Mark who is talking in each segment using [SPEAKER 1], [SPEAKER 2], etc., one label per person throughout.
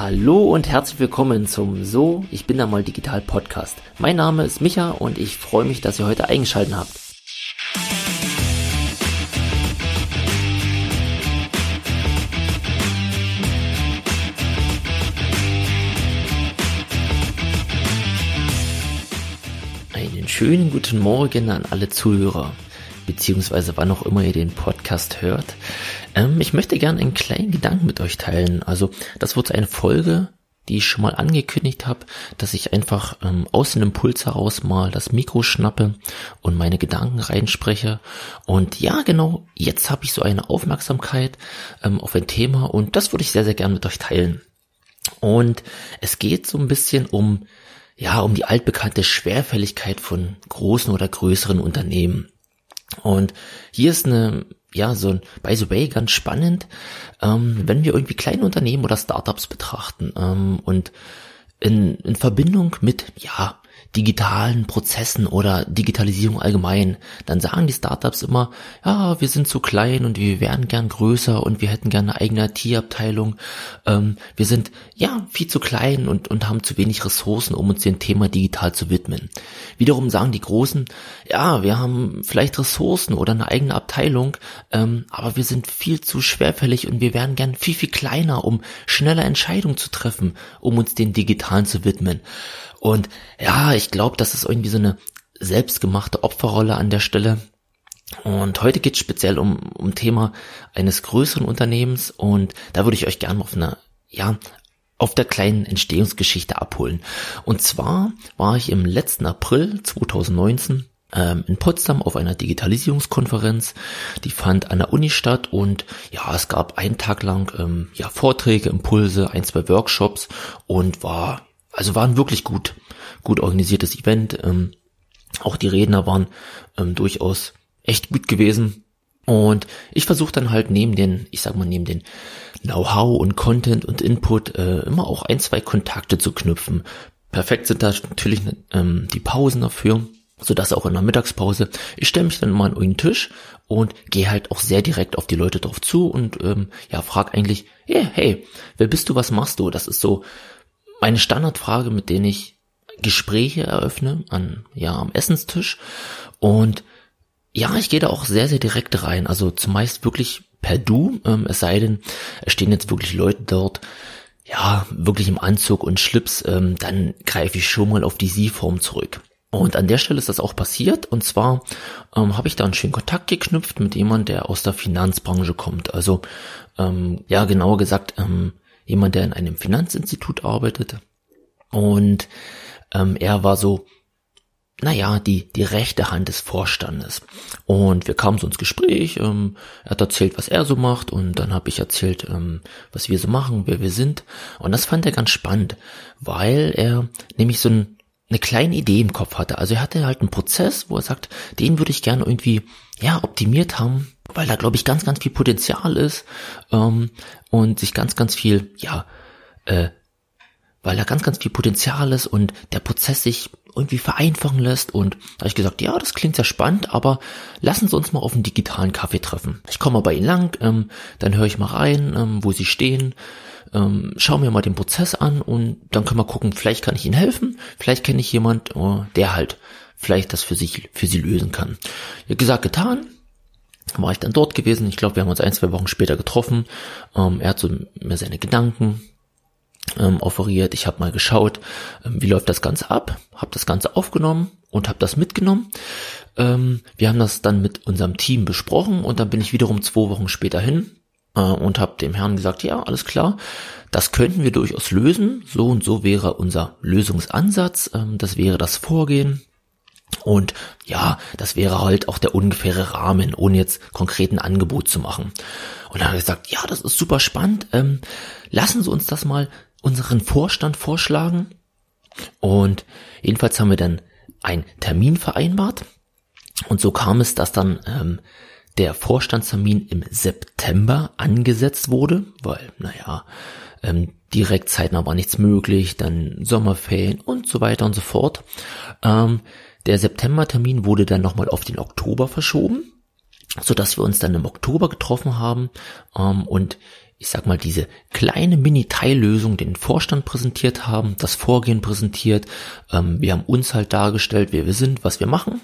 [SPEAKER 1] Hallo und herzlich willkommen zum So, ich bin da mal digital Podcast. Mein Name ist Micha und ich freue mich, dass ihr heute eingeschaltet habt. Einen schönen guten Morgen an alle Zuhörer beziehungsweise wann auch immer ihr den Podcast hört. Ähm, ich möchte gerne einen kleinen Gedanken mit euch teilen. Also das wird eine Folge, die ich schon mal angekündigt habe, dass ich einfach ähm, aus dem Impuls heraus mal das Mikro schnappe und meine Gedanken reinspreche. Und ja, genau, jetzt habe ich so eine Aufmerksamkeit ähm, auf ein Thema und das würde ich sehr, sehr gerne mit euch teilen. Und es geht so ein bisschen um, ja, um die altbekannte Schwerfälligkeit von großen oder größeren Unternehmen. Und hier ist eine, ja, so ein, by the way, ganz spannend, ähm, wenn wir irgendwie kleine Unternehmen oder Startups betrachten ähm, und in, in Verbindung mit, ja, digitalen Prozessen oder Digitalisierung allgemein, dann sagen die Startups immer, ja, wir sind zu klein und wir wären gern größer und wir hätten gerne eine eigene IT-Abteilung. Ähm, wir sind ja viel zu klein und, und haben zu wenig Ressourcen, um uns dem Thema digital zu widmen. Wiederum sagen die Großen, ja, wir haben vielleicht Ressourcen oder eine eigene Abteilung, ähm, aber wir sind viel zu schwerfällig und wir wären gern viel, viel kleiner, um schneller Entscheidungen zu treffen, um uns den Digitalen zu widmen. Und ja, ich glaube, das ist irgendwie so eine selbstgemachte Opferrolle an der Stelle. Und heute geht es speziell um, um Thema eines größeren Unternehmens und da würde ich euch gerne auf eine, ja, auf der kleinen Entstehungsgeschichte abholen. Und zwar war ich im letzten April 2019 ähm, in Potsdam auf einer Digitalisierungskonferenz. Die fand an der Uni statt und ja, es gab einen Tag lang ähm, ja Vorträge, Impulse, ein, zwei Workshops und war also war ein wirklich gut, gut organisiertes Event. Ähm, auch die Redner waren ähm, durchaus echt gut gewesen. Und ich versuche dann halt neben den, ich sag mal, neben den Know-how und Content und Input äh, immer auch ein, zwei Kontakte zu knüpfen. Perfekt sind da natürlich ähm, die Pausen dafür, so dass auch in der Mittagspause, ich stelle mich dann immer an einen Tisch und gehe halt auch sehr direkt auf die Leute drauf zu und ähm, ja, frag eigentlich, hey, hey, wer bist du, was machst du? Das ist so meine Standardfrage, mit denen ich Gespräche eröffne an ja am Essenstisch und ja, ich gehe da auch sehr sehr direkt rein, also zumeist wirklich per Du, ähm, es sei denn, es stehen jetzt wirklich Leute dort, ja, wirklich im Anzug und Schlips, ähm, dann greife ich schon mal auf die Sie-Form zurück. Und an der Stelle ist das auch passiert. Und zwar ähm, habe ich da einen schönen Kontakt geknüpft mit jemand, der aus der Finanzbranche kommt. Also ähm, ja, genauer gesagt, ähm, jemand, der in einem Finanzinstitut arbeitet. Und ähm, er war so, naja, die, die rechte Hand des Vorstandes. Und wir kamen so ins Gespräch, ähm, er hat erzählt, was er so macht und dann habe ich erzählt, ähm, was wir so machen, wer wir sind. Und das fand er ganz spannend, weil er nämlich so ein, eine kleine Idee im Kopf hatte. Also er hatte halt einen Prozess, wo er sagt, den würde ich gerne irgendwie, ja, optimiert haben, weil da glaube ich ganz, ganz viel Potenzial ist ähm, und sich ganz, ganz viel, ja, äh, weil da ganz, ganz viel Potenzial ist und der Prozess sich irgendwie vereinfachen lässt. Und da habe ich gesagt, ja, das klingt sehr spannend, aber lassen Sie uns mal auf einen digitalen Kaffee treffen. Ich komme mal bei Ihnen lang, ähm, dann höre ich mal rein, ähm, wo Sie stehen, ähm, schaue mir mal den Prozess an und dann können wir gucken, vielleicht kann ich Ihnen helfen, vielleicht kenne ich jemand, oh, der halt vielleicht das für sich, für Sie lösen kann. Ja, gesagt, getan war ich dann dort gewesen. Ich glaube, wir haben uns ein, zwei Wochen später getroffen. Ähm, er hat so mir seine Gedanken ähm, offeriert. Ich habe mal geschaut, ähm, wie läuft das Ganze ab, habe das Ganze aufgenommen und habe das mitgenommen. Ähm, wir haben das dann mit unserem Team besprochen und dann bin ich wiederum zwei Wochen später hin äh, und habe dem Herrn gesagt, ja, alles klar, das könnten wir durchaus lösen. So und so wäre unser Lösungsansatz, ähm, das wäre das Vorgehen. Und ja, das wäre halt auch der ungefähre Rahmen, ohne jetzt konkreten Angebot zu machen. Und dann hat er gesagt, ja, das ist super spannend. Ähm, lassen Sie uns das mal unseren Vorstand vorschlagen. Und jedenfalls haben wir dann einen Termin vereinbart. Und so kam es, dass dann ähm, der Vorstandstermin im September angesetzt wurde, weil, naja, ähm, direkt zeitnah war nichts möglich, dann Sommerferien und so weiter und so fort. Ähm, der Septembertermin wurde dann nochmal auf den Oktober verschoben, so dass wir uns dann im Oktober getroffen haben ähm, und ich sag mal, diese kleine Mini-Teillösung den Vorstand präsentiert haben, das Vorgehen präsentiert. Ähm, wir haben uns halt dargestellt, wer wir sind, was wir machen.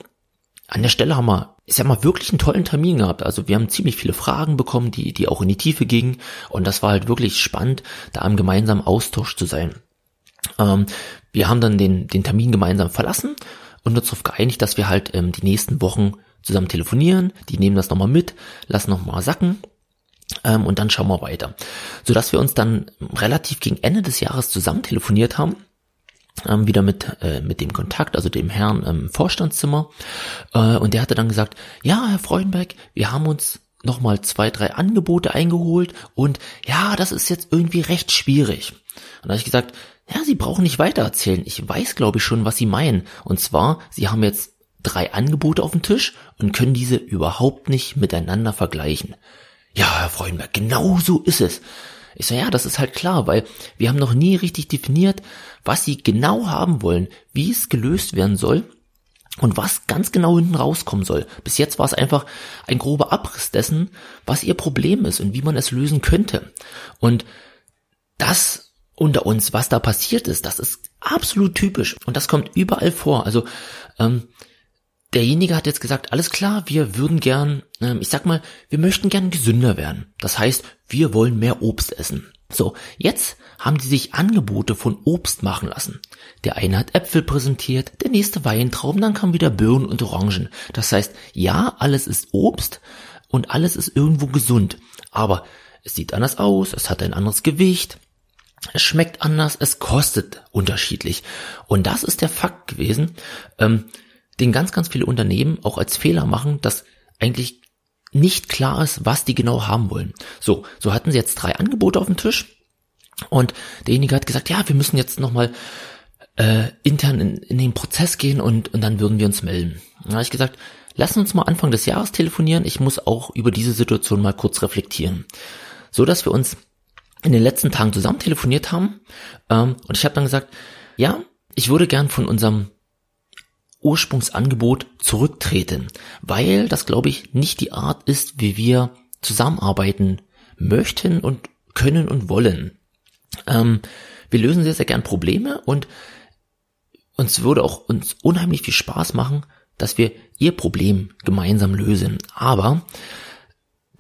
[SPEAKER 1] An der Stelle haben wir, ich sag mal, wirklich einen tollen Termin gehabt. Also wir haben ziemlich viele Fragen bekommen, die, die auch in die Tiefe gingen. Und das war halt wirklich spannend, da im gemeinsamen Austausch zu sein. Ähm, wir haben dann den, den Termin gemeinsam verlassen und uns darauf geeinigt, dass wir halt ähm, die nächsten Wochen zusammen telefonieren. Die nehmen das nochmal mit, lassen nochmal sacken ähm, und dann schauen wir weiter. Sodass wir uns dann relativ gegen Ende des Jahres zusammen telefoniert haben. Ähm, wieder mit, äh, mit dem Kontakt, also dem Herrn im Vorstandszimmer. Äh, und der hatte dann gesagt, ja, Herr Freudenberg, wir haben uns nochmal zwei, drei Angebote eingeholt und ja, das ist jetzt irgendwie recht schwierig. Und da habe ich gesagt, ja, Sie brauchen nicht weiter erzählen. Ich weiß, glaube ich, schon, was Sie meinen. Und zwar, Sie haben jetzt drei Angebote auf dem Tisch und können diese überhaupt nicht miteinander vergleichen. Ja, Herr Freudenberg, genau so ist es. Ich so, ja, das ist halt klar, weil wir haben noch nie richtig definiert, was sie genau haben wollen, wie es gelöst werden soll und was ganz genau hinten rauskommen soll. Bis jetzt war es einfach ein grober Abriss dessen, was ihr Problem ist und wie man es lösen könnte. Und das unter uns, was da passiert ist, das ist absolut typisch und das kommt überall vor. Also ähm, derjenige hat jetzt gesagt, alles klar, wir würden gern, ähm, ich sag mal, wir möchten gern gesünder werden. Das heißt, wir wollen mehr Obst essen. So, jetzt haben die sich Angebote von Obst machen lassen. Der eine hat Äpfel präsentiert, der nächste Weintrauben, dann kam wieder Birnen und Orangen. Das heißt, ja, alles ist Obst und alles ist irgendwo gesund. Aber es sieht anders aus, es hat ein anderes Gewicht, es schmeckt anders, es kostet unterschiedlich. Und das ist der Fakt gewesen. Ähm, den ganz, ganz viele Unternehmen auch als Fehler machen, dass eigentlich nicht klar ist, was die genau haben wollen. So, so hatten sie jetzt drei Angebote auf dem Tisch und derjenige hat gesagt, ja, wir müssen jetzt nochmal äh, intern in, in den Prozess gehen und, und dann würden wir uns melden. Dann habe ich gesagt, lassen uns mal Anfang des Jahres telefonieren. Ich muss auch über diese Situation mal kurz reflektieren. So dass wir uns in den letzten Tagen zusammen telefoniert haben ähm, und ich habe dann gesagt, ja, ich würde gern von unserem Ursprungsangebot zurücktreten, weil das, glaube ich, nicht die Art ist, wie wir zusammenarbeiten möchten und können und wollen. Ähm, wir lösen sehr, sehr gern Probleme und uns würde auch uns unheimlich viel Spaß machen, dass wir ihr Problem gemeinsam lösen. Aber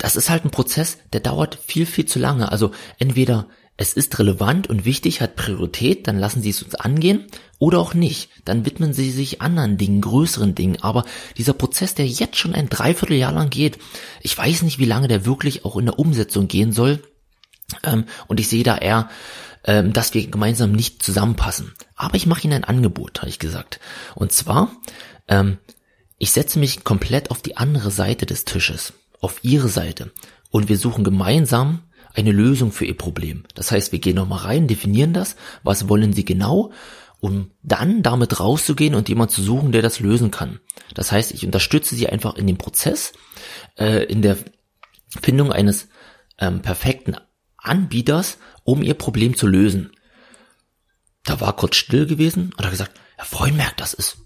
[SPEAKER 1] das ist halt ein Prozess, der dauert viel, viel zu lange. Also entweder es ist relevant und wichtig, hat Priorität, dann lassen Sie es uns angehen oder auch nicht. Dann widmen Sie sich anderen Dingen, größeren Dingen. Aber dieser Prozess, der jetzt schon ein Dreivierteljahr lang geht, ich weiß nicht, wie lange der wirklich auch in der Umsetzung gehen soll. Ähm, und ich sehe da eher, ähm, dass wir gemeinsam nicht zusammenpassen. Aber ich mache Ihnen ein Angebot, habe ich gesagt. Und zwar, ähm, ich setze mich komplett auf die andere Seite des Tisches, auf Ihre Seite. Und wir suchen gemeinsam eine Lösung für ihr Problem. Das heißt, wir gehen nochmal rein, definieren das, was wollen sie genau, um dann damit rauszugehen und jemand zu suchen, der das lösen kann. Das heißt, ich unterstütze sie einfach in dem Prozess, äh, in der Findung eines ähm, perfekten Anbieters, um ihr Problem zu lösen. Da war kurz still gewesen und hat gesagt, Herr Freudenberg, das ist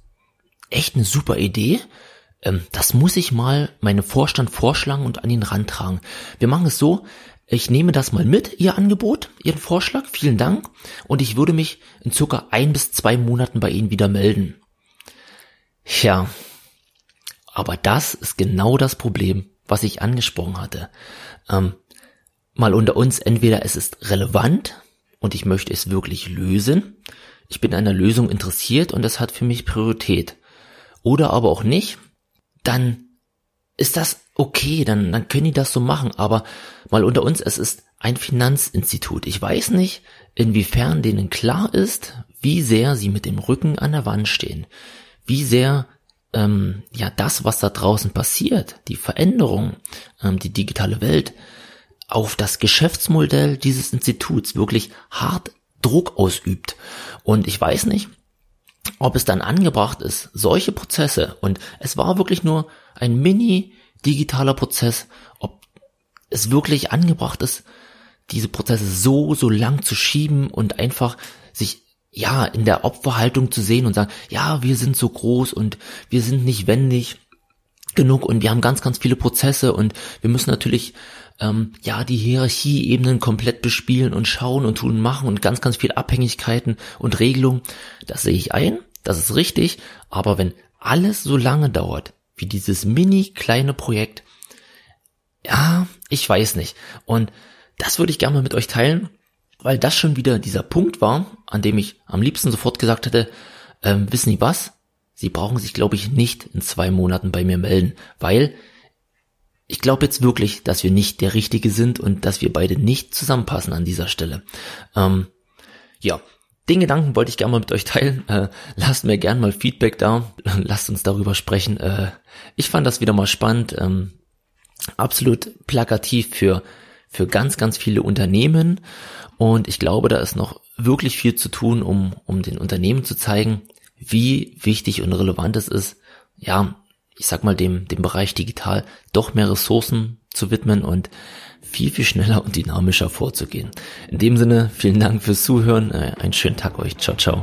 [SPEAKER 1] echt eine super Idee. Ähm, das muss ich mal meinem Vorstand vorschlagen und an ihn rantragen. Wir machen es so, ich nehme das mal mit, Ihr Angebot, Ihren Vorschlag, vielen Dank, und ich würde mich in circa ein bis zwei Monaten bei Ihnen wieder melden. Tja, aber das ist genau das Problem, was ich angesprochen hatte. Ähm, mal unter uns, entweder es ist relevant und ich möchte es wirklich lösen, ich bin an der Lösung interessiert und das hat für mich Priorität. Oder aber auch nicht, dann ist das okay, dann, dann können die das so machen. Aber mal unter uns, es ist ein Finanzinstitut. Ich weiß nicht, inwiefern denen klar ist, wie sehr sie mit dem Rücken an der Wand stehen. Wie sehr ähm, ja das, was da draußen passiert, die Veränderung, ähm, die digitale Welt, auf das Geschäftsmodell dieses Instituts wirklich hart Druck ausübt. Und ich weiß nicht, ob es dann angebracht ist, solche Prozesse, und es war wirklich nur ein mini digitaler Prozess, ob es wirklich angebracht ist, diese Prozesse so, so lang zu schieben und einfach sich ja in der Opferhaltung zu sehen und sagen, ja, wir sind so groß und wir sind nicht wendig. Genug und wir haben ganz, ganz viele Prozesse und wir müssen natürlich ähm, ja die Hierarchieebenen komplett bespielen und schauen und tun und machen und ganz, ganz viel Abhängigkeiten und Regelungen. Das sehe ich ein, das ist richtig, aber wenn alles so lange dauert, wie dieses mini kleine Projekt, ja, ich weiß nicht. Und das würde ich gerne mal mit euch teilen, weil das schon wieder dieser Punkt war, an dem ich am liebsten sofort gesagt hätte, ähm, wissen Sie was? Sie brauchen sich, glaube ich, nicht in zwei Monaten bei mir melden, weil ich glaube jetzt wirklich, dass wir nicht der Richtige sind und dass wir beide nicht zusammenpassen an dieser Stelle. Ähm, ja, den Gedanken wollte ich gerne mal mit euch teilen. Äh, lasst mir gerne mal Feedback da. Lasst uns darüber sprechen. Äh, ich fand das wieder mal spannend. Ähm, absolut plakativ für, für ganz, ganz viele Unternehmen. Und ich glaube, da ist noch wirklich viel zu tun, um, um den Unternehmen zu zeigen, wie wichtig und relevant es ist, ja, ich sag mal, dem, dem Bereich digital doch mehr Ressourcen zu widmen und viel, viel schneller und dynamischer vorzugehen. In dem Sinne, vielen Dank fürs Zuhören, äh, einen schönen Tag euch, ciao, ciao.